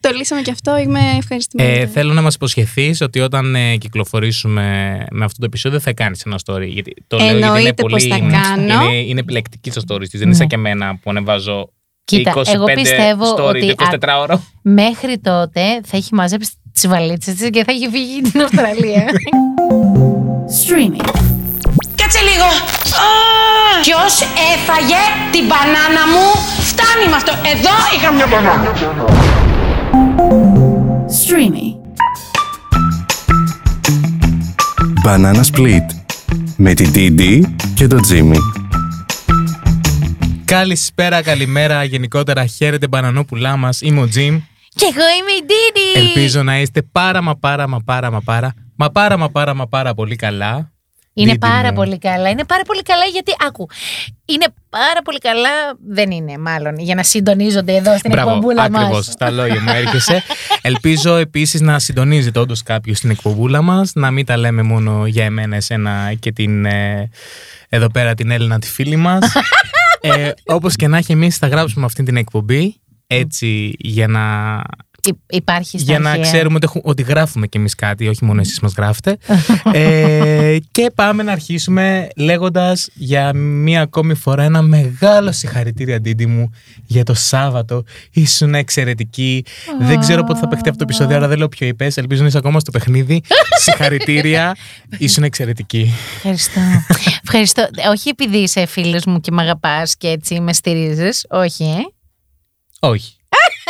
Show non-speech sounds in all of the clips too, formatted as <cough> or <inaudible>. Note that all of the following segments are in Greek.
Το λύσαμε και αυτό, είμαι ευχαριστημένη. Ε, θέλω να μας υποσχεθείς ότι όταν ε, κυκλοφορήσουμε με αυτό το επεισόδιο θα κάνεις ένα story. Γιατί το λέω γιατί είναι Εννοείται πως πολύ. θα κάνω. Είναι, είναι επιλεκτική στο story της. Δεν Ναι. είσαι και εμένα που ανεβάζω Κοίτα, 25 εγώ πιστεύω story ότι το 24 ώρο. Μέχρι τότε θα έχει μαζέψει τις βαλίτσες της και θα έχει φύγει <laughs> την Αυστραλία. Streaming. Κάτσε λίγο. Ποιος έφαγε την μπανάνα μου; Φτάνει με αυτό. Εδώ είχα μια μπανάνα. Streaming. Banana Split με την Didi και τον Jimmy. Καλησπέρα, καλημέρα. Γενικότερα, χαίρετε μπανανόπουλά μας. Είμαι ο Τζιμ. και εγώ είμαι η Ντίνι. Ελπίζω να είστε πάρα μα πάρα μα πάρα μα πάρα μα πάρα μα πάρα μα πάρα πολύ καλά. Είναι Ντίντι πάρα μου. πολύ καλά. Είναι πάρα πολύ καλά γιατί, άκου, είναι πάρα πολύ καλά, δεν είναι μάλλον, για να συντονίζονται εδώ στην Μπράβο, εκπομπούλα ακριβώς. μας. Στα λόγια μου έρχεσαι. <laughs> Ελπίζω επίσης να συντονίζεται όντως κάποιος στην εκπομπούλα μας, να μην τα λέμε μόνο για εμένα, εσένα και την. ε, εδώ πέρα την Έλληνα, τη φίλη μας. <laughs> ε, Όπως και να έχει, εμείς θα γράψουμε αυτή την εκπομπή έτσι για να, Υ- Υπάρχει στα για να αρχαία. ξέρουμε ότι, έχου- ότι γράφουμε κι εμείς κάτι, όχι μόνο εσείς μας γράφετε. <laughs> ε, και πάμε να αρχίσουμε λέγοντας για μία ακόμη φορά ένα μεγάλο συγχαρητήρια Ντίντι μου για το Σάββατο. Ήσουν εξαιρετική. δεν ξέρω πότε θα παιχτεί αυτό το επεισόδιο, αλλά δεν λέω ποιο είπες. Ελπίζω να είσαι ακόμα στο παιχνίδι. <laughs> συγχαρητήρια. Ήσουν εξαιρετική. Ευχαριστώ. Ευχαριστώ. Όχι επειδή είσαι φίλος μου και με αγαπάς και έτσι με στηρίζεις. Όχι, ε. όχι.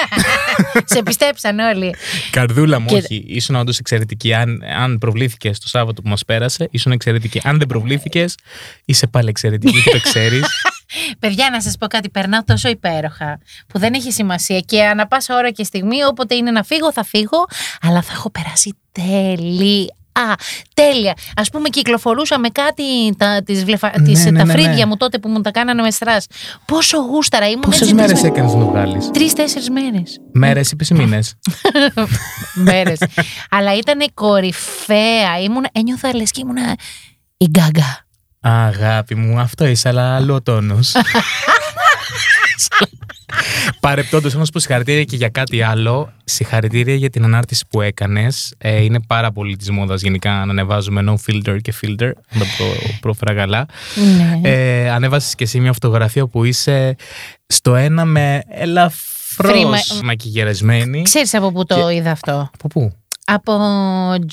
<laughs> Σε πιστέψαν όλοι. Καρδούλα μου, Και- όχι. Ήσουν όντως εξαιρετική. Αν, αν προβλήθηκες το Σάββατο που μας πέρασε, ήσουν εξαιρετική. Αν δεν προβλήθηκες, είσαι πάλι εξαιρετική και το ξέρεις. <laughs> Παιδιά, να σας πω κάτι, περνάω τόσο υπέροχα που δεν έχει σημασία και ανα πάσα ώρα και στιγμή, όποτε είναι να φύγω, θα φύγω, αλλά θα έχω περάσει τέλεια. Α, τέλεια. Α πούμε, κυκλοφορούσα με κάτι τα, τις βλεφα... Ναι, τις, ναι, τα ναι, ναι. φρύδια μου τότε που μου τα κάνανε με στρας. Πόσο γούσταρα ήμουν Πόσες έτσι. μέρες τρεις- έκανες να το βγάλει. Τρεις-τέσσερις μέρες. Μέρες είπε ή μήνες; <laughs> μέρες. Αλλά ήταν κορυφαία. Ήμουν, ένιωθα λες και ήμουν η γκάγκα. Αγάπη μου, αυτό είσαι, αλλά άλλο ο τόνος. <laughs> <laughs> Παρεπτόντως, να σου πω συγχαρητήρια και για κάτι άλλο. Συγχαρητήρια για την ανάρτηση που έκανες. Ε, είναι πάρα πολύ της μόδας γενικά να ανεβάζουμε no filter και filter. Αν το προ- πρόφερα καλά. Ναι. Ε, ανέβασες και εσύ μια φωτογραφία που είσαι στο ένα με ελαφρώς Φρύμα- μακιγερισμένη. Ξέρεις από πού το Και- είδα αυτό; Από πού; Από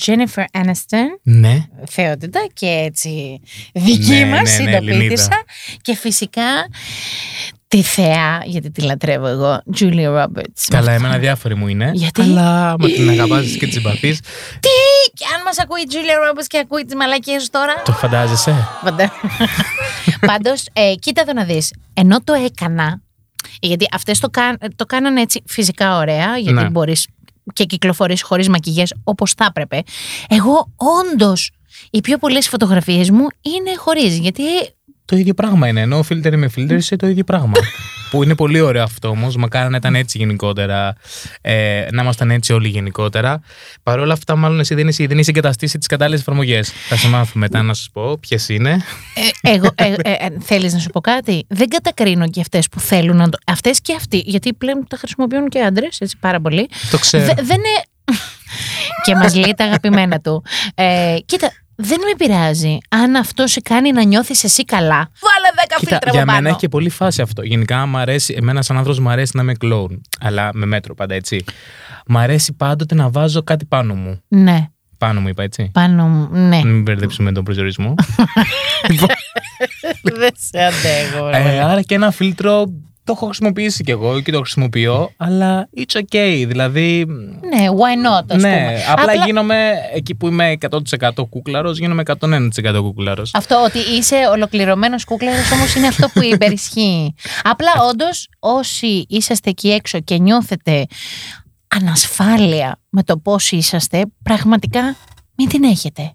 Jennifer Aniston. Ναι. θεότητα και έτσι δική Ναι, μας ναι, ναι, συντοπίτησα Ελληνίδα. και φυσικά τη θεά, γιατί τη λατρεύω εγώ, Julia Roberts. Καλά, εμένα διάφοροι μου είναι. Γιατί; Αλλά μα την αγαπάς και τη συμπαθείς. Τι! Και αν μας ακούει η Julia Roberts και ακούει τις μαλακίες σου τώρα; Το φαντάζεσαι; Φαντα- <laughs> Πάντως, ε, κοίτα εδώ να δεις. Ενώ το έκανα, γιατί αυτές το, κα- το κάνανε έτσι φυσικά ωραία, γιατί Ναι. μπορείς και κυκλοφορείς χωρίς μακιγιές όπως θα έπρεπε. Εγώ όντως, οι πιο πολλές φωτογραφίες μου είναι χωρίς, γιατί Το ίδιο πράγμα είναι. Ενώ filter με filter είσαι το ίδιο πράγμα. <laughs> που είναι πολύ ωραίο αυτό όμως. Μακάρι να ήταν έτσι γενικότερα. Ε, να ήμασταν έτσι όλοι γενικότερα. Παρ' όλα αυτά, μάλλον εσύ δεν είσαι, δεν είσαι εγκαταστήσει τι κατάλληλες εφαρμογές. Θα σε μάθω μετά να σα πω ποιες είναι. Ε, εγώ, ε, ε, ε, θέλεις να σου πω κάτι; Δεν κατακρίνω και αυτές που θέλουν να το... Αυτές και αυτοί, γιατί πλέον τα χρησιμοποιούν και άντρες, έτσι πάρα πολύ. Το ξέρω. Δε- δεν είναι... <laughs> και μας λέει τα αγαπημένα του. Ε, κοίτα, δεν με πειράζει. Αν αυτό σε κάνει να νιώθεις εσύ καλά, βάλε δέκα Κοίτα, φίλτρα για από μένα πάνω. έχει και πολύ φάση αυτό. Γενικά, μ' αρέσει, εμένα σαν άνθρωπος μου αρέσει να είμαι κλόουν. Αλλά με μέτρο πάντα έτσι. Μ' αρέσει πάντοτε να βάζω κάτι πάνω μου. Ναι, Πάνω μου είπα έτσι. πάνω μου, ναι. Να μην μπερδέψουμε τον προσδιορισμό. <laughs> δεν σε αντέχω. ρε. ε, άρα και ένα φίλτρο το έχω χρησιμοποιήσει κι εγώ και το χρησιμοποιώ, αλλά it's okay. Δηλαδή. Ναι, why not, ας ναι, πούμε. απλά, γίνομαι εκεί που είμαι 100% κούκλαρος, γίνομαι 101% κούκλαρος. Αυτό ότι είσαι ολοκληρωμένος κούκλαρος όμως είναι αυτό που υπερισχύει. <laughs> Απλά όντως όσοι είσαστε εκεί έξω και νιώθετε ανασφάλεια με το πώς είσαστε, πραγματικά μην την έχετε.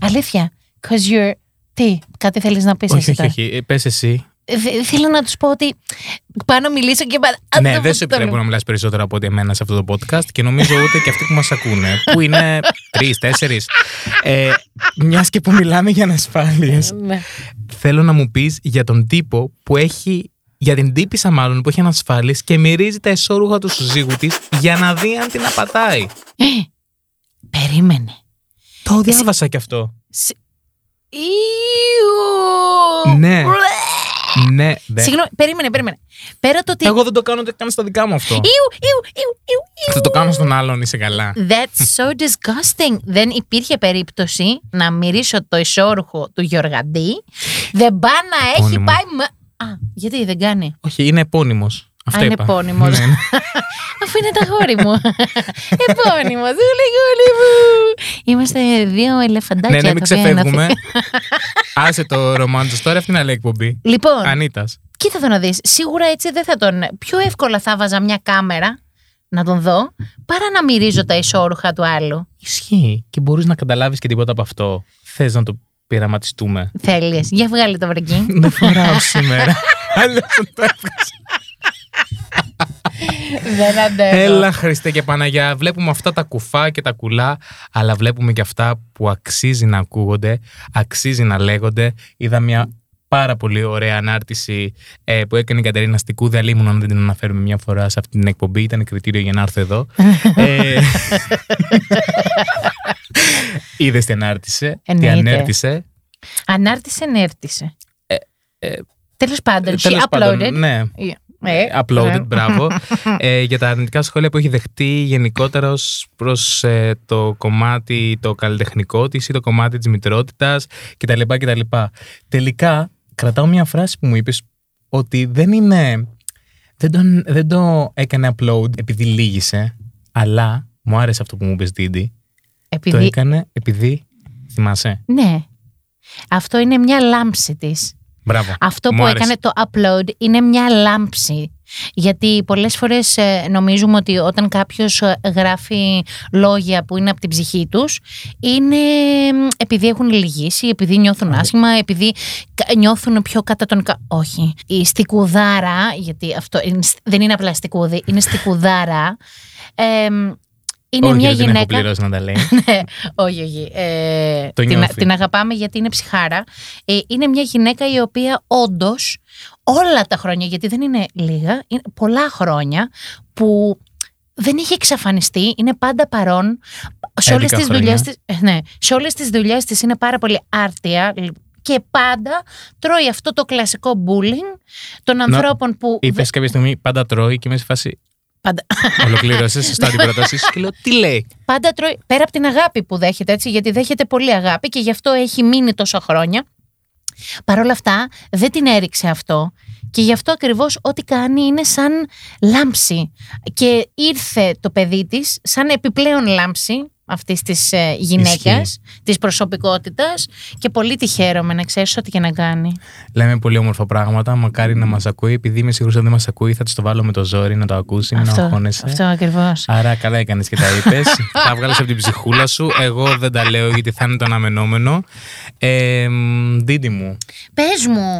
Αλήθεια. Cause you're... Τι, κάτι θέλεις να πεις Όχι, εσύ όχι, τώρα; όχι. Ε, πες εσύ. Ε, δε- Θέλω να τους πω ότι πάνω μιλήσω και πάνω... Α, ναι, το- δεν σου το- επιτρέπω να μιλάς περισσότερο από ότι εμένα σε αυτό το podcast και νομίζω ούτε και αυτοί που μας ακούνε, που είναι <laughs> τρεις, τέσσερις. Ε, Μιας και που μιλάμε για ανασφάλειες, Ναι. θέλω να μου πεις για τον τύπο που έχει για την τύπησα μάλλον που έχει ανασφάλεις και μυρίζει τα εσώρουχα του συζύγου της για να δει αν την απατάει. Ε, περίμενε. Το διάβασα κι αυτό. Σ- Ιου. Ναι. Ναι, δε. Συγγνώμη, περίμενε, περίμενε. Πέρα το ότι. Εγώ δεν το κάνω ούτε καν στα δικά μου αυτό. Ιου, ιου, ιου, ιου, Θα το κάνω στον άλλον, είσαι καλά. That's so disgusting. Δεν υπήρχε περίπτωση να μυρίσω το ισόρουχο του Γιωργαντή. Δεν πάει να έχει Επώνυμο. πάει. με- Α, γιατί δεν κάνει; Όχι, είναι επώνυμος. Αυτό Α, είναι είπα. επώνυμος. Ναι, ναι. <laughs> Αφού είναι τα γόρι μου. <laughs> Επώνυμος, δούλε γούλη μου. Είμαστε δύο ελεφαντάκια. Ναι, ναι, μην τα οποία ξεφεύγουμε. αναφε- <laughs> Άσε το ρομάντζο τώρα, αυτή είναι άλλη εκπομπή. Λοιπόν, Ανίτα. κοίτα το να δεις. Σίγουρα έτσι δεν θα τον... Πιο εύκολα θα βάζα μια κάμερα να τον δω παρά να μυρίζω τα ισόρουχα του άλλου. Ισχύει. Και μπορείς να καταλάβεις και τίποτα από αυτό. Θες να το πειραματιστούμε. Θέλεις. Για βγάλε το βρεκί. Δεν φοράω σήμερα. Αλλιώ θα το έβγαζα. Δεν αντέχω. Έλα Χριστέ και Παναγιά, βλέπουμε αυτά τα κουφά και τα κουλά, αλλά βλέπουμε και αυτά που αξίζει να ακούγονται, αξίζει να λέγονται. Είδα μια πάρα πολύ ωραία ανάρτηση ε, που έκανε η Κατερίνα Στικούδη, αλλήμουν αν δεν την αναφέρουμε μια φορά σε αυτή την εκπομπή, ήταν κριτήριο για να έρθω εδώ. ε, <laughs> Είδες τι ανάρτησε, τι Εννοείται. ανέρτησε; Ανάρτησε, ενέρτησε. ε, Τέλος πάντων, she Τέλος πάντων, uploaded. ναι. Ε, uploaded, ε. μπράβο, <laughs> ε, για τα αρνητικά σχόλια που έχει δεχτεί γενικότερα ως προς ε, το κομμάτι το καλλιτεχνικό της ή το κομμάτι της μητρότητας κτλ. κτλ. Τελικά, κρατάω μια φράση που μου είπες ότι δεν είναι... Δεν, τον, δεν το έκανε upload επειδή λύγησε, αλλά μου άρεσε αυτό που μου είπες, Δίντι. Το Επειδή, έκανε επειδή θυμάσαι. ναι. Αυτό είναι μια λάμψη της. Μπράβο. Αυτό Μου που άρεσε. έκανε το upload είναι μια λάμψη. Γιατί πολλές φορές ε, νομίζουμε ότι όταν κάποιος ε, γράφει λόγια που είναι από την ψυχή τους είναι μ, επειδή έχουν λυγίσει, επειδή νιώθουν άσχημα, επειδή κα- νιώθουν πιο κατά τον... κα- Όχι. Η στικουδάρα, γιατί αυτό είναι σ- δεν είναι απλά στικούδι, είναι στικουδάρα. ε, μ, είναι Όχι, μια δεν την έχω γυναίκα... πληρώσει να τα λέει. <laughs> Ναι, όχι, όχι. Ε, Το την, νιώθει. την αγαπάμε γιατί είναι ψυχάρα. Ε, είναι μια γυναίκα η οποία όντως όλα τα χρόνια, γιατί δεν είναι λίγα, είναι πολλά χρόνια που δεν έχει εξαφανιστεί, είναι πάντα παρόν. Σε όλες Έδικα τις χρόνια. δουλειές της, ε, ναι, σε όλες τις δουλειές της είναι πάρα πολύ άρτια και πάντα τρώει αυτό το κλασικό bullying των ανθρώπων που... Είπες κάποια στιγμή πάντα τρώει και είμαι σε φάση. Πάντα, Ολοκλήρωσες σωστά την πρότασή σου και λέω τι λέει; πάντα τρώει, πέρα από την αγάπη που δέχεται, έτσι, γιατί δέχεται πολύ αγάπη και γι' αυτό έχει μείνει τόσα χρόνια. Παρ' όλα αυτά δεν την έριξε αυτό και γι' αυτό ακριβώς ό,τι κάνει είναι σαν λάμψη και ήρθε το παιδί της σαν επιπλέον λάμψη αυτής της ε, γυναίκας, της προσωπικότητας και πολύ τη χαίρομαι να ξέρεις ό,τι και να κάνει. Λέμε πολύ όμορφα πράγματα. Μακάρι να μας ακούει. Επειδή είμαι σίγουρος ότι δεν μας ακούει, θα της το βάλω με το ζόρι να το ακούσει. Μην αυτό, αγχώνεσαι. αυτό ακριβώς. Άρα καλά έκανες και τα είπες. <laughs> τα βγάλες από την ψυχούλα σου. Εγώ δεν τα λέω γιατί θα είναι το αναμενόμενο. Ε, μ, Δίδυ μου, Πες μου.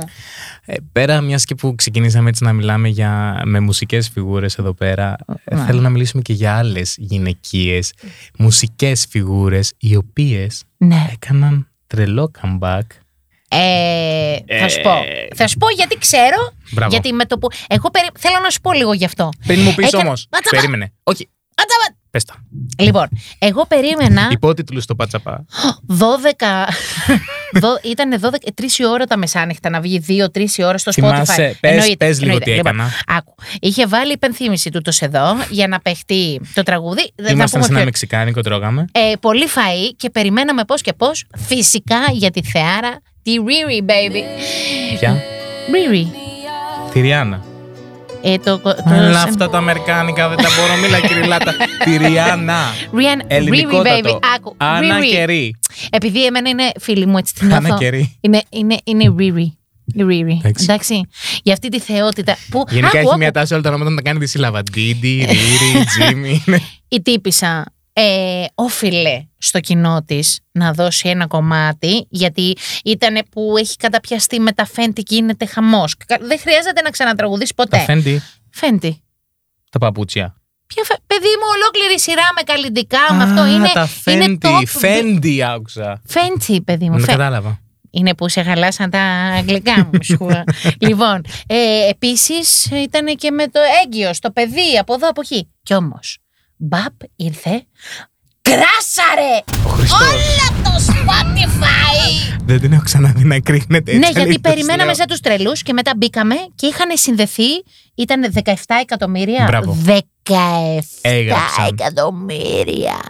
Ε, πέρα μιας και που ξεκινήσαμε έτσι να μιλάμε για, με μουσικές φιγούρες εδώ πέρα, ε, Ναι. θέλω να μιλήσουμε και για άλλες γυναικείες μουσικές φιγούρες οι οποίες Ναι. έκαναν τρελό comeback. Ε, θα σου πω. Ε. Θα σου πω γιατί ξέρω. Μπράβο. Γιατί με το που. Εγώ περι... θέλω να σου πω λίγο γι' αυτό. Πριν μου πεις Έκανα- όμως. Πατσαπα. Περίμενε. Όχι. Πατσαπα. Πες τα. Λοιπόν, εγώ περίμενα Υπότιτλου στο πατσαπά. 12. δω- Ήταν 12, 3 η ώρα τα μεσάνυχτα να βγει 2-3 η ώρα στο Spotify. Θυμάσαι, πες- Εννοείται, πες λίγο εννοείται. τι Λοιπόν, έκανα. άκου. Είχε βάλει υπενθύμηση τούτος εδώ για να παιχτεί το τραγούδι. Δεν θα Ήμασταν πούμε σε ένα ποιο- μεξικάνικο, τρώγαμε. ε, πολύ φαΐ και περιμέναμε πώς και πώς. Φυσικά για τη Θεάρα, τη Riri baby. Ποια; Riri. Τη Ριάννα. Ε, το, το, Αλλά αυτά τα αμερικάνικα δεν τα μπορώ, μίλα κυριλάτα. <laughs> Τη Ριάννα. Rihanna, Riri baby. Ελληνικότατο. Άκου. Άννα Riri. και Ρι. Επειδή εμένα είναι φίλη μου, έτσι την Άννα νιώθω. και Ρι. Είναι, είναι, είναι η Riri. Η Riri. Εντάξει. Εντάξει. Για αυτή τη θεότητα. Που, Γενικά άκου, έχει άκου. μια τάση όλα τα ονόματα να τα κάνει τη σύλλαβα. Ντίντι, Ρίρι, Τζίμι. Η τύπησα ε, όφιλε στο κοινό της να δώσει ένα κομμάτι, γιατί ήταν που έχει καταπιαστεί με τα Fenty και γίνεται χαμός. Δεν χρειάζεται να ξανατραγουδήσει Τα ποτέ. φέντι, Fenty; τα παπούτσια. Ποια φε... Παιδί μου, ολόκληρη σειρά με καλλιτικά, με αυτό Α, είναι. Τα είναι φέντι, top. φέντι άκουσα. Fenty, παιδί μου. Δεν Fe- κατάλαβα. Είναι που σε χαλάσαν τα αγγλικά μου. σου. <laughs> λοιπόν, ε, επίσης ήταν και με το έγκυος, στο παιδί, από εδώ, από εκεί. Κι όμως, μπαπ ήρθε, κράσαρε Ο Χριστός. όλα το Spotify! Δεν την έχω ξαναδεί να κρίνεται έτσι. ναι, γιατί αλήθεια περιμέναμε λέω. σαν τους τρελούς και μετά μπήκαμε και είχαν συνδεθεί, ήταν 17 εκατομμύρια. Μπράβο. 17 Έγραψαν. εκατομμύρια.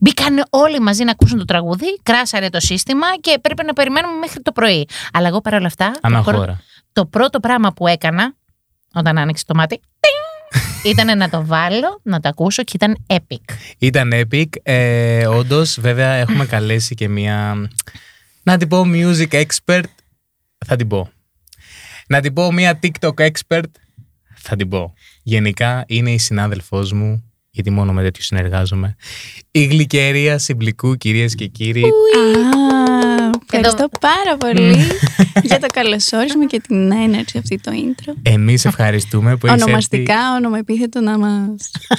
Μπήκαν όλοι μαζί να ακούσουν το τραγούδι, κράσαρε το σύστημα και πρέπει να περιμένουμε μέχρι το πρωί. Αλλά εγώ παρόλα αυτά, το, πρω- Αναχώρα. το πρώτο πράγμα που έκανα όταν άνοιξε το μάτι, ήταν να το βάλω, να το ακούσω και ήταν epic. Ήταν epic. Ε, Όντως, βέβαια, έχουμε καλέσει και μία. Να την πω music expert. Θα την πω. Να την πω μία TikTok expert. Θα την πω. Γενικά είναι η συνάδελφός μου, γιατί μόνο με τέτοιου συνεργάζομαι. Η γλυκερία συμπλικού, κυρίες και κύριοι. Α, ευχαριστώ πάρα πολύ για το καλωσόρισμα και την έναρξη αυτή το intro. Εμείς ευχαριστούμε που έχεις Ονομαστικά, όνομα επίθετο να μας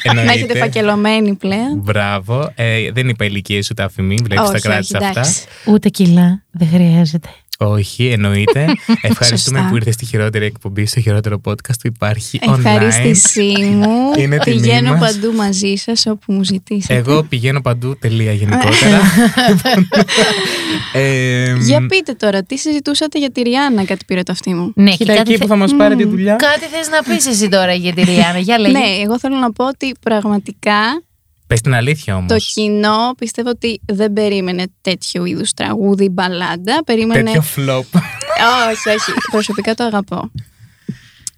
να Εννοείται. έχετε φακελωμένοι πλέον. έρθει. Μπράβο. Ε, δεν είπα ηλικίε ούτε αφημί, βλέπεις τα όχι, κράτησα όχι, αυτά. εντάξει. Ούτε κιλά δεν χρειάζεται. Όχι, εννοείται. <laughs> Ευχαριστούμε Σωστά. που ήρθες στη χειρότερη εκπομπή, στο χειρότερο podcast που υπάρχει online. Ευχαρίστησή μου. <laughs> Είναι τιμή Πηγαίνω μας. παντού μαζί σας όπου μου ζητήσετε. Εγώ πηγαίνω παντού, τελεία γενικότερα. <laughs> ε, Για πείτε τώρα, τι συζητούσατε για τη Ριάννα, κάτι πήρε το αυτή μου. Ναι, και Κοίτα κάτι, εκεί που θε- θα μας πάρει τη δουλειά. κάτι θες να πεις εσύ τώρα για τη Ριάννα. Για λέγε. Ναι, εγώ θέλω να πω ότι πραγματικά Πες την αλήθεια όμως. το κοινό πιστεύω ότι δεν περίμενε τέτοιο είδους τραγούδι, μπαλάντα. Περίμενε. Τέτοιο flop. <laughs> όχι, όχι. Προσωπικά το αγαπώ.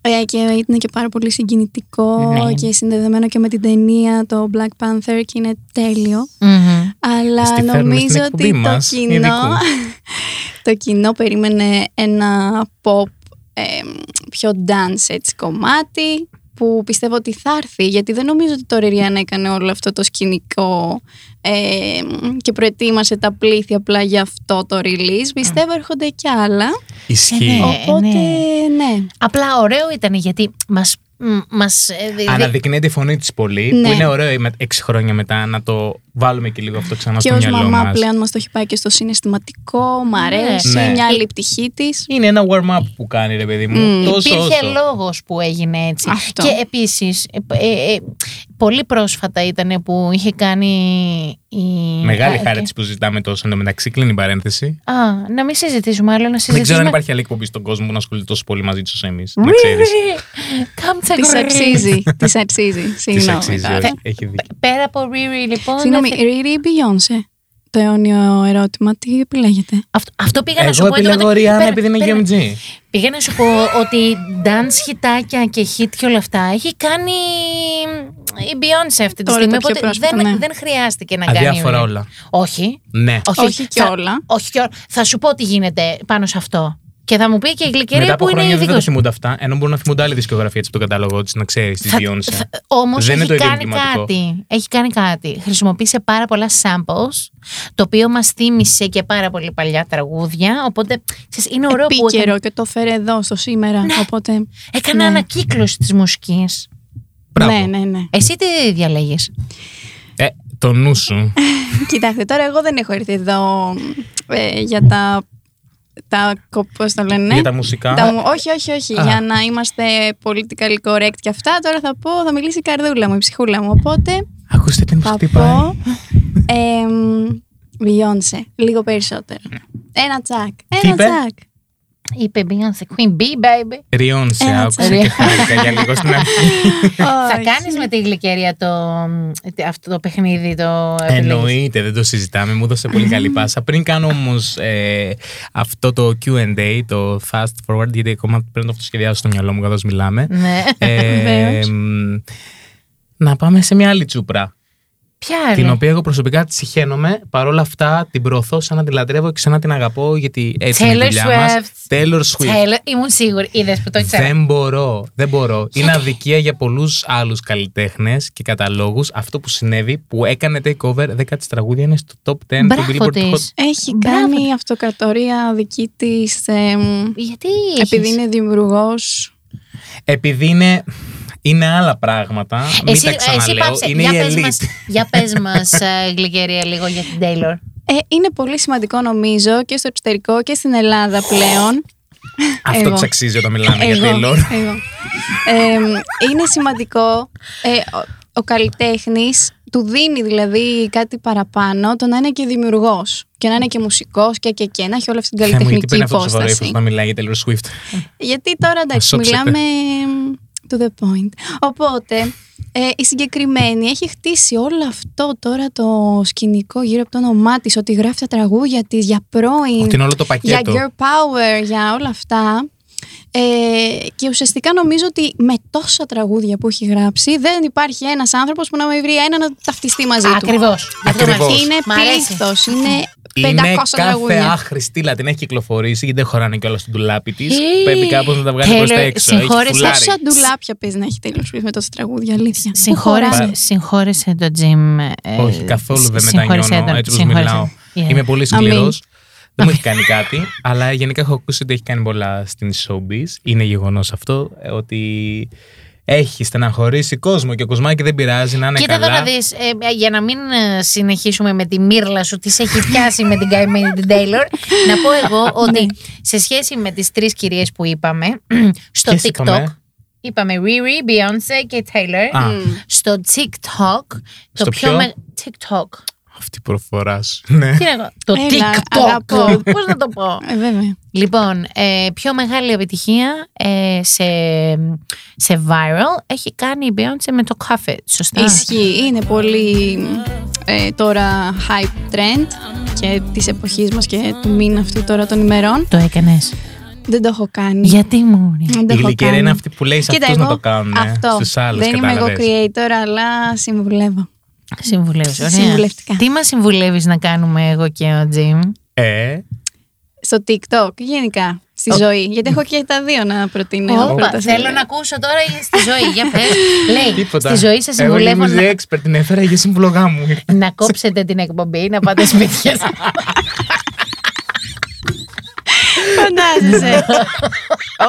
Ε, και ήταν και πάρα πολύ συγκινητικό Ναι. και συνδεδεμένο και με την ταινία το Black Panther και είναι τέλειο. Μμμ. Αλλά Στη φέρνουμε στην νομίζω εκπομπή ότι το μας, κοινό, ειδικού. <laughs> το κοινό περίμενε ένα pop ε, πιο dance έτσι κομμάτι που πιστεύω ότι θα έρθει γιατί δεν νομίζω ότι τώρα η Ριάννα έκανε όλο αυτό το σκηνικό ε, και προετοίμασε τα πλήθη απλά για αυτό το release. Πιστεύω έρχονται κι άλλα. Ισχύει. ναι. Οπότε ναι. Απλά ωραίο ήταν γιατί μας, μ, μας ε, δι- Αναδεικνύει τη φωνή της πολύ, Ναι. που είναι ωραίο με- έξι χρόνια μετά να το βάλουμε και λίγο αυτό ξανά Και στο ως μυαλό μαμά μας. πλέον μας το έχει πάει και στο συναισθηματικό, μ' αρέσει, Ναι. μια άλλη πτυχή της. Είναι ένα warm-up που κάνει ρε παιδί μου. Μμ. Τόσο Υπήρχε όσο. λόγος που έγινε έτσι. Αυτό. Και επίσης, ε, ε, ε, πολύ πρόσφατα ήταν που είχε κάνει η... Μεγάλη Α, χάρη και- της που ζητάμε τόσο. Εν τω μεταξύ, κλείνει η παρένθεση. Α, να μην συζητήσουμε άλλο, να Δεν συζητήσουμε... ξέρω αν υπάρχει άλλη εκπομπή στον κόσμο που να ασχολείται τόσο πολύ μαζί τους όσο εμείς. Να ξέρεις. Κάμτσα Της γκρι. αξίζει. Της αξίζει. Τι Συγγνώμη. αξίζει, τώρα. όχι. Έχει δίκιο. Πέρα από Riri, λοιπόν. Συγγνώμη, θε- Ρίρι ή Beyoncé. Το αιώνιο ερώτημα, τι επιλέγετε; Αυτό, αυτό πήγα να σου Εγώ πω. εν τω επιλέγω μεταξύ- Ριάννα Πέρα- επειδή είναι πέρα- GMG. Πήγα να σου πω ότι dance χιτάκια και hit και όλα αυτά έχει κάνει η Beyoncé αυτή τη Τώρα στιγμή. τα πιο Οπότε πρόσφατα, δεν, ναι. δεν χρειάστηκε να κάνει. Αδιάφορα όλα. Όχι. Ναι. Όχι, Όχι και θα- όλα. Όχι και όλα. Θα σου πω τι γίνεται πάνω σε αυτό. Και θα μου πει και η γλυκερία Μετά από που είναι χρόνια δεν θα ειδικό. τα θυμούνται αυτά, ενώ μπορούν να θυμούνται άλλη δισκογραφία τη από τον κατάλογο της, να ξέρεις, της Beyoncé. Όμως Δεν είναι έχει το ίδιο κάνει εγκληματικό. κάτι. Έχει κάνει κάτι. Χρησιμοποίησε πάρα πολλά samples, το οποίο μας θύμισε και πάρα πολύ παλιά τραγούδια. Οπότε ξέρεις, είναι ωραίο που Επίκαιρο έκανε, και το φέρε εδώ στο σήμερα. Οπότε. έκανε Ναι. ανακύκλωση της μουσικής. Μπράβο. Ναι, ναι, ναι. Εσύ τι διαλέγεις; Ε, το νου σου. <laughs> Κοιτάξτε, τώρα εγώ δεν έχω έρθει εδώ ε, για τα. Τα Πώς το λένε. Για τα μουσικά. Τα μου- όχι, όχι, όχι. Α. Για να είμαστε political correct και αυτά. Τώρα θα πω, θα μιλήσει η καρδούλα μου, η ψυχούλα μου. Οπότε Ακούστε την που θα χτυπάει. πω. εμ, Beyoncé, λίγο περισσότερο. Ένα τσακ. Τι Ένα είπε; τσακ. Είπε Beyoncé, Queen Bee, baby. Ριόνσε, Ένα άκουσα τσάρι. και χάρηκα για λίγο στην αρχή. Θα Όχι. κάνεις με τη γλυκερία το, αυτό το παιχνίδι, το επιλέγεις; Εννοείται, δεν το συζητάμε. Μου έδωσε πολύ καλή πάσα. Πριν κάνω όμως αυτό το QA, το fast forward, γιατί ακόμα πρέπει να το σχεδιάσω στο μυαλό μου καθώς μιλάμε. Ναι. Ε, Βεβαίως. μ, να πάμε σε μια άλλη τσούπρα. Ποια Την άλλη. οποία εγώ προσωπικά τη συχαίνομαι. Παρ' όλα αυτά την προωθώ σαν να την λατρεύω και σαν να την αγαπώ, γιατί έτσι είναι η Taylor δουλειά μας. Swift. Taylor Swift. Taylor, ήμουν σίγουρη. Είδες που το ήξερα. Δεν μπορώ, δεν μπορώ. Είναι αδικία για πολλούς άλλους καλλιτέχνες και καταλόγους αυτό που συνέβη που έκανε takeover 10 της τραγούδια είναι στο top 10 του Μπράβο Billboard Hot. της. Έχει Μπράβο. κάνει αυτοκρατορία δική της. Γιατί επειδή έχεις; είναι δημιουργός. Επειδή είναι, είναι άλλα πράγματα. Μην Εσύ, τα εσύ ξαναλέω. πάψε. είναι για η πες elite. μας, για πες μας ε, γλυκερία λίγο για την Taylor. Ε, είναι πολύ σημαντικό νομίζω και στο εξωτερικό και στην Ελλάδα πλέον. Αυτό Εγώ. τη αξίζει όταν μιλάμε για Εγώ, Taylor. εγώ. Ε, είναι σημαντικό ε, ο, ο καλλιτέχνης του δίνει δηλαδή κάτι παραπάνω το να είναι και δημιουργός και να είναι και μουσικός και, και, και να έχει όλη αυτή την Θεέ μου, γιατί καλλιτεχνική παίρνει αυτό το σοβαρό υπόσταση. ύφος να μιλάει για Taylor Swift. Γιατί τώρα εντάξει, σώψετε. μιλάμε to the point. Οπότε ε, η συγκεκριμένη έχει χτίσει όλο αυτό τώρα το σκηνικό γύρω από το όνομά της, ότι γράφει τα τραγούδια της για πρώην, Ότι είναι όλο το για πακέτο. girl power, για όλα αυτά. Ε, και ουσιαστικά νομίζω ότι με τόσα τραγούδια που έχει γράψει δεν υπάρχει ένας άνθρωπος που να μην βρει ένα να ταυτιστεί μαζί του. Ακριβώς. Ακριβώς. Είναι Μ' αρέσει. πλήθος, είναι 500 Είναι κάθε τραγούδια. άχρη στήλα την έχει κυκλοφορήσει γιατί δεν χωράνε κιόλας στον τουλάπι της. Ε, Πρέπει κάπως να τα βγάλει Taylor, προς τα έξω. Έχει συγχώρεσαι. φουλάρι. Πόσα ντουλάπια παίζει να έχει Taylor Swift με τόσα τραγούδια, αλήθεια. Πού Συγχώρεσε, χωράνε. συγχώρεσε το Jim. ε, Όχι, καθόλου δεν συγχώρεσέ μετανιώνω τον, έτσι όπως συγχώρεσέ. μιλάω. Yeah. Είμαι πολύ Αμήν. σκληρό. Δεν μου έχει κάνει κάτι, αλλά γενικά έχω ακούσει ότι έχει κάνει πολλά στην showbiz. Είναι γεγονός αυτό ε, ότι έχει στεναχωρήσει κόσμο και ο κοσμάκι δεν πειράζει να είναι Κοίτα εδώ καλά. να δεις, ε, για να μην ε, συνεχίσουμε με τη μύρλα σου, τις σε έχει πιάσει με την καημένη την Taylor, να πω εγώ <laughs> ότι σε σχέση με τις τρεις κυρίες που είπαμε, <clears throat> στο Ποιες TikTok, είπαμε; είπαμε Riri, Beyoncé και Taylor, Α, στο TikTok, το Στο πιο ποιο; με... TikTok. Αυτή η προφοράς σου. Ναι. Τι να πω, το Έλα, TikTok. αγαπώ. Πώς να το πω; Ε, βέβαια. Λοιπόν, ε, πιο μεγάλη επιτυχία ε, σε, σε viral έχει κάνει η Beyoncé με το Cuff It, σωστά; Ισχύει. Είναι πολύ ε, τώρα hype trend και της εποχής μας και του μήνα αυτού τώρα των ημερών. Το έκανες. Δεν το έχω κάνει. Γιατί μου Δεν το Η έχω γλυκερία κάνει. είναι αυτή που λέει σε Κοίτα, αυτούς να εγώ το κάνουν αυτό. στους άλλους. Δεν είμαι εγώ κατάλαβες. creator, αλλά συμβουλεύω. Συμβουλεύεις, ωραία. Συμβουλευτικά. Τι μας συμβουλεύεις να κάνουμε εγώ και ο Τζιμ; Ε, Στο TikTok, γενικά, στη ζωή. Γιατί έχω και τα δύο να προτείνω. Όπα, πρώτα θέλω θέλω. να ακούσω τώρα στη ζωή. Για πες. <laughs> Λέει, τίποτα. στη ζωή σας Εγώ συμβουλεύω είμαι να, expert, την έφερα για σύμβουλογά μου. να κόψετε την εκπομπή, να πάτε σπίτια σας. <laughs> Φαντάζεσαι.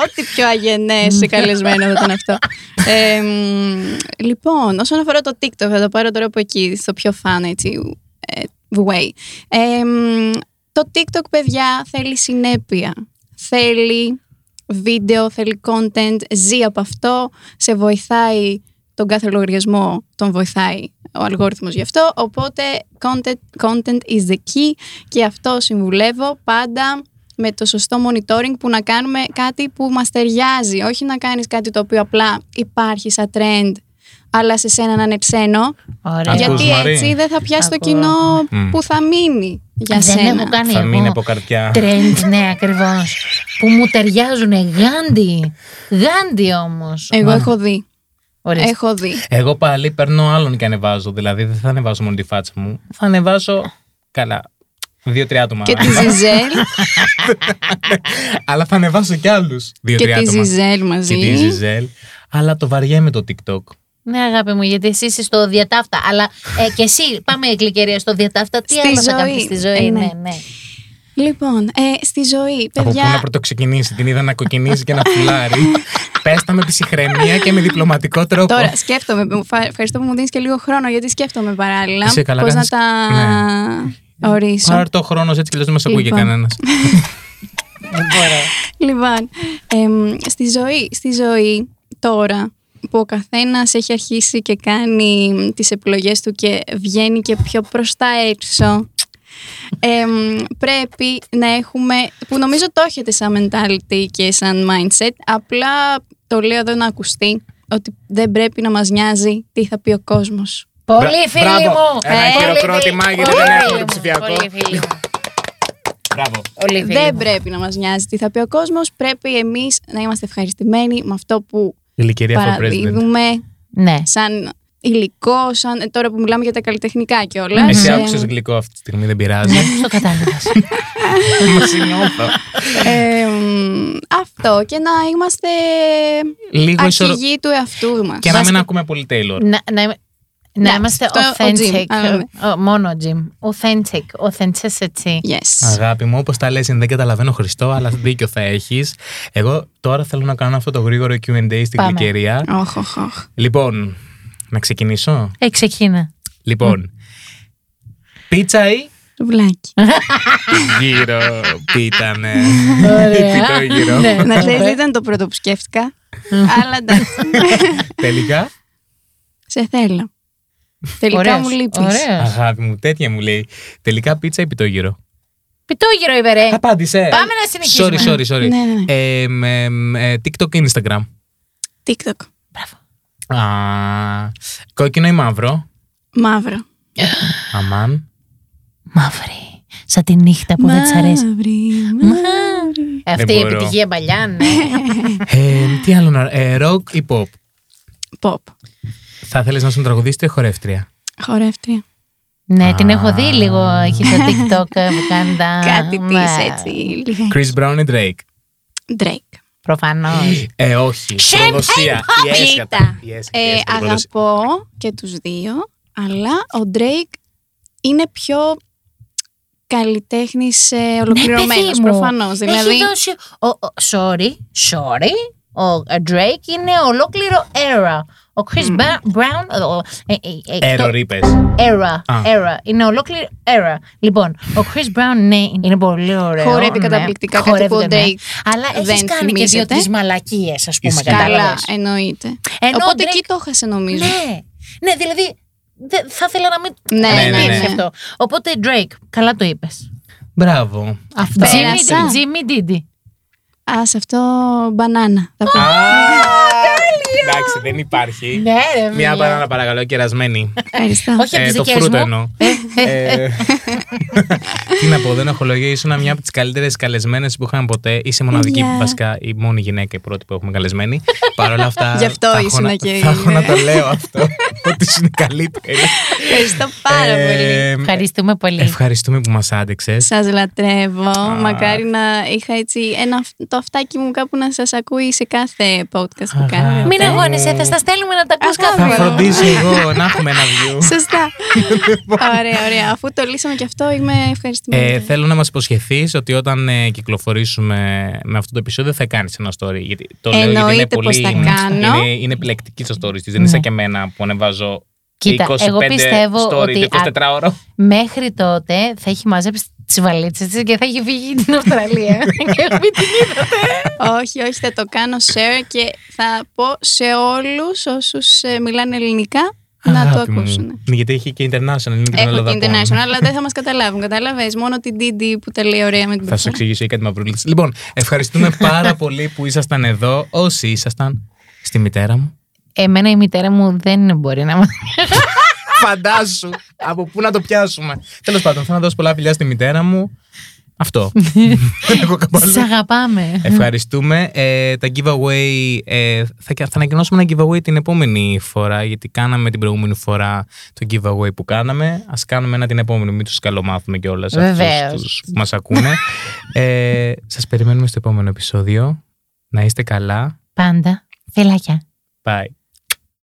Ό,τι πιο αγενές σε καλεσμένο θα ήταν αυτό. Ε, μ, λοιπόν, όσον αφορά το TikTok, θα το πάρω τώρα από εκεί, στο πιο fun έτσι, ε, way. Ε, μ, το TikTok, παιδιά, θέλει συνέπεια. Θέλει βίντεο, θέλει content, ζει από αυτό, σε βοηθάει τον κάθε λογαριασμό, τον βοηθάει ο αλγόριθμος γι' αυτό, οπότε content, content is the key και αυτό συμβουλεύω πάντα με το σωστό monitoring που να κάνουμε κάτι που μας ταιριάζει, όχι να κάνεις κάτι το οποίο απλά υπάρχει σαν trend αλλά σε σένα να είναι ξένο, Ωραία. Ακούς, γιατί Μαρή; έτσι δεν θα πιάσει το Ακούω. κοινό Μμ. που θα μείνει για Δεν σένα. έχω κάνει Θα εγώ μείνει από καρδιά. trends, ναι ακριβώς, που μου ταιριάζουν γάντι. Γάντι όμως. Εγώ Μα, έχω δει. ορίστε. Έχω δει. Εγώ πάλι παίρνω άλλον και ανεβάζω. Δηλαδή δεν θα ανεβάζω μόνο τη φάτσα μου. Θα ανεβάσω. Καλά. Δύο-τρία άτομα. Και τη Ζιζέλ <laughs> Αλλά θα ανεβάσω κι άλλους. και Δύο-τρία τη άτομα. Ζιζέλ Και τη μαζί. Ζιζέλ. Αλλά το βαριέμαι το TikTok. Ναι, αγάπη μου, γιατί εσύ είσαι στο διατάφτα. Αλλά ε, και εσύ, πάμε γλυκερία στο διατάφτα. Τι Στη άλλο θα ζωή. κάνεις στη ζωή, Ε, ναι. ναι, ναι. Λοιπόν, ε, στη ζωή, Από πού να παιδιά. πρωτοξεκινήσει. Την είδα να κοκκινίζει και να φουλάρει. <laughs> Πέστα με ψυχραιμία και με διπλωματικό τρόπο. Τώρα σκέφτομαι. μου φα- Ευχαριστώ που μου δίνεις και λίγο χρόνο γιατί σκέφτομαι παράλληλα. Είσαι καλά, Πώς να κάνεις- τα ορίσω. Πάρ το χρόνος έτσι και λες, δεν μας ακούει Λοιπόν. κανένας. Δεν <laughs> μπορώ. Λοιπόν, εμ, στη ζωή, στη ζωή τώρα που ο καθένας έχει αρχίσει και κάνει τις επιλογές του και βγαίνει και πιο προς τα έξω εμ, πρέπει να έχουμε, που νομίζω το έχετε σαν mentality και σαν mindset, απλά το λέω εδώ να ακουστεί, ότι δεν πρέπει να μας νοιάζει τι θα πει ο κόσμος. Πολύ Μπρα- φίλοι μπράβο. μου. Ένα Ε, χειροκρότημα, πολύ γιατί φίλοι δεν μου. έχουμε το ψηφιακό. Πολύ φίλοι μου. Μπράβο. Πολύ φίλοι δεν μου. πρέπει να μας νοιάζει τι θα πει ο κόσμος, πρέπει εμείς να είμαστε ευχαριστημένοι με αυτό που Ηλικία for president. παραδίδουμε Ναι. σαν υλικό, σαν, ε, τώρα που μιλάμε για τα καλλιτεχνικά κιόλας. Εσύ άκουσες γλυκό αυτή τη στιγμή, δεν πειράζει. Ναι, πώς το κατάλαβες. <laughs> Μα συνιώθω. αυτό και να είμαστε Λίγο ισορο... αρχηγοί του εαυτού μας. Και να μην ακούμε πολύ Taylor. Να, να, να Ναι, είμαστε αυτό ο authentic. Jim, α, ναι. Ο, μόνο Jim. Authentic. Authenticity. Yes. Αγάπη μου, όπως τα λες, είναι, δεν καταλαβαίνω Χριστό, αλλά δίκιο θα έχεις. Εγώ τώρα θέλω να κάνω αυτό το γρήγορο QA στην Πάμε. γλυκερία. Οχ, οχ, οχ. Λοιπόν, να ξεκινήσω; Ε, ξεκίνα. Λοιπόν, πίτσα ή; Σουβλάκι. Γύρω πίτανε. Ωραία. Πιτό γύρω; Ναι. Να ξέρεις, δεν ήταν το πρώτο που σκέφτηκα. <laughs> Αλλά εντάξει. Τελικά, Σε θέλω. Τελικά Ωραίος, μου λείπεις. ωραίος. αγάπη μου, τέτοια μου λέει. Τελικά πίτσα ή πιτόγυρο; Πιτόγυρο είπε ρε. Απάντησε. Πάμε να συνεχίσουμε. Sorry, sorry, sorry. Ναι, ναι, ναι. Ε, με- με TikTok και Instagram. TikTok. Α, κόκκινο ή μαύρο; Μαύρο. Αμάν. Μαύρη. Σαν τη νύχτα που δεν της αρέσει. Μαύρη, μαύρη. Αυτή η μπορώ. επιτυχία παλιά, ναι. <laughs> Ε, τι άλλο να. Ε, rock ή pop; Pop. Θα θέλεις να σου τραγουδίσετε ή χορεύτρια; Χορεύτρια. ναι, την έχω δει λίγο. Έχει το TikTok που κάνει τα. Κάτι Ναι. της έτσι. λίγο. Chris Brown ή Drake; Drake. Προφανώς. Ε, όχι. Champagne Προδοσία. pop. Yes, Κοίτα. κατά- yes, yes, Ε, κατά προδοσία. αγαπώ και τους δύο, αλλά ο Drake είναι πιο καλλιτέχνης ε, ολοκληρωμένος Ναι, παιδί μου. προφανώς. Δηλαδή, Έχει δώσει. Ο, ο- sorry, sorry. Ο Drake είναι ολόκληρο era. Ο Chris Ba- Brown. ο- ε, ε, ε, το- Error είπες. Era, Α. era. Είναι ολόκληρη era. Λοιπόν, ο Chris Brown ναι, είναι πολύ ωραίο. Χορεύει ναι. καταπληκτικά, κάτι Χορεύει, που ο ναι. Drake Αλλά δεν έχεις κάνει και δύο θυμίζεται. τρει μαλακίες, ας πούμε. Ισχύει. καλά, Κατάλαβες. εννοείται. Ενώ ο Οπότε Drake- εκεί το έχασε νομίζω. Ναι, ναι, δηλαδή. δε- θα ήθελα να μην. Ναι, να μην ναι, πεις ναι. αυτό. Οπότε Drake, καλά το είπες. Μπράβο. Αυτό. Πέρασα. Jimmy, Jimmy Didi. Α, σε αυτό μπανάνα. Θα πω. Εντάξει, δεν υπάρχει. Ναι, ρε, Μια φίλε. μπανάνα παρακαλώ, κερασμένη. Ευχαριστώ. Όχι από Ε, τις το δικές φρούτο μου. εννοώ. Ε, Τι να πω, δεν έχω λόγια. Ήσουν μια από τις καλύτερες καλεσμένες που είχαμε ποτέ. Είσαι μοναδική, Γεια. βασικά η μόνη γυναίκα η πρώτη που έχουμε καλεσμένη. Παρ' όλα αυτά. Γι' αυτό θα έχω ήσουν να- και Θα έχω είναι. να το λέω αυτό. Ότι είναι καλύτερη. Ευχαριστώ πάρα πολύ. Ε, Ευχαριστούμε πολύ. Ευχαριστούμε που μας άντεξες. Σας λατρεύω. Μακάρι να είχα έτσι ένα, το αυτάκι μου κάπου να σας ακούει σε κάθε podcast που Αγάπη. Κάνετε. Μην αγώνεσαι, θα στα στέλνουμε να τα ακούς Αγάπη. κάθε Θα φορά. φροντίσω <laughs> εγώ να έχουμε ένα view. Σωστά. ωραία, ωραία. Αφού το λύσαμε και αυτό, είμαι ευχαριστημένη. Ε, θέλω να μας υποσχεθείς ότι όταν ε, κυκλοφορήσουμε με αυτό το επεισόδιο θα κάνεις ένα story. Γιατί το λέω γιατί είναι Εννοείται πολύ. πως θα κάνω. Είναι, είναι επιλεκτική στο story της. Δεν είσαι και εμένα που ανεβάζω Κοίτα, 25 εγώ πιστεύω story ότι το 24 ώρο. Μέχρι τότε θα έχει μαζέψει τις βαλίτσες της και θα έχει φύγει την Αυστραλία. <laughs> <laughs> και μην την είδατε. όχι, όχι, θα το κάνω share και θα πω σε όλους όσους ε, μιλάνε ελληνικά να το Αγάπη μου. ακούσουν. Ναι, Γιατί έχει και international. Είναι και των Έχω και Ελλαδακών. international, αλλά δεν θα μας καταλάβουν. Κατάλαβες, μόνο την Didi που τα λέει ωραία με την Θα σου παπά. εξηγήσω ή κάτι μαυρούλη. Λοιπόν, ευχαριστούμε πάρα πολύ που ήσασταν εδώ. Όσοι ήσασταν στη μητέρα μου. Εμένα η μητέρα μου δεν μπορεί να μάθει. <laughs> Φαντάσου από πού να το πιάσουμε. Τέλος πάντων, θέλω να δώσω πολλά φιλιά στη μητέρα μου. Αυτό. <laughs> Δεν έχω κάπου άλλο. Σε αγαπάμε. Ευχαριστούμε. Ε, τα giveaway, ε, θα, θα ανακοινώσουμε ένα giveaway την επόμενη φορά, γιατί κάναμε την προηγούμενη φορά το giveaway που κάναμε. Ας κάνουμε ένα την επόμενη, μην τους καλομάθουμε κιόλας Βεβαίως. αυτούς τους που μας ακούνε. ε, σας περιμένουμε στο επόμενο επεισόδιο. Να είστε καλά. Πάντα. Φιλάκια. Bye.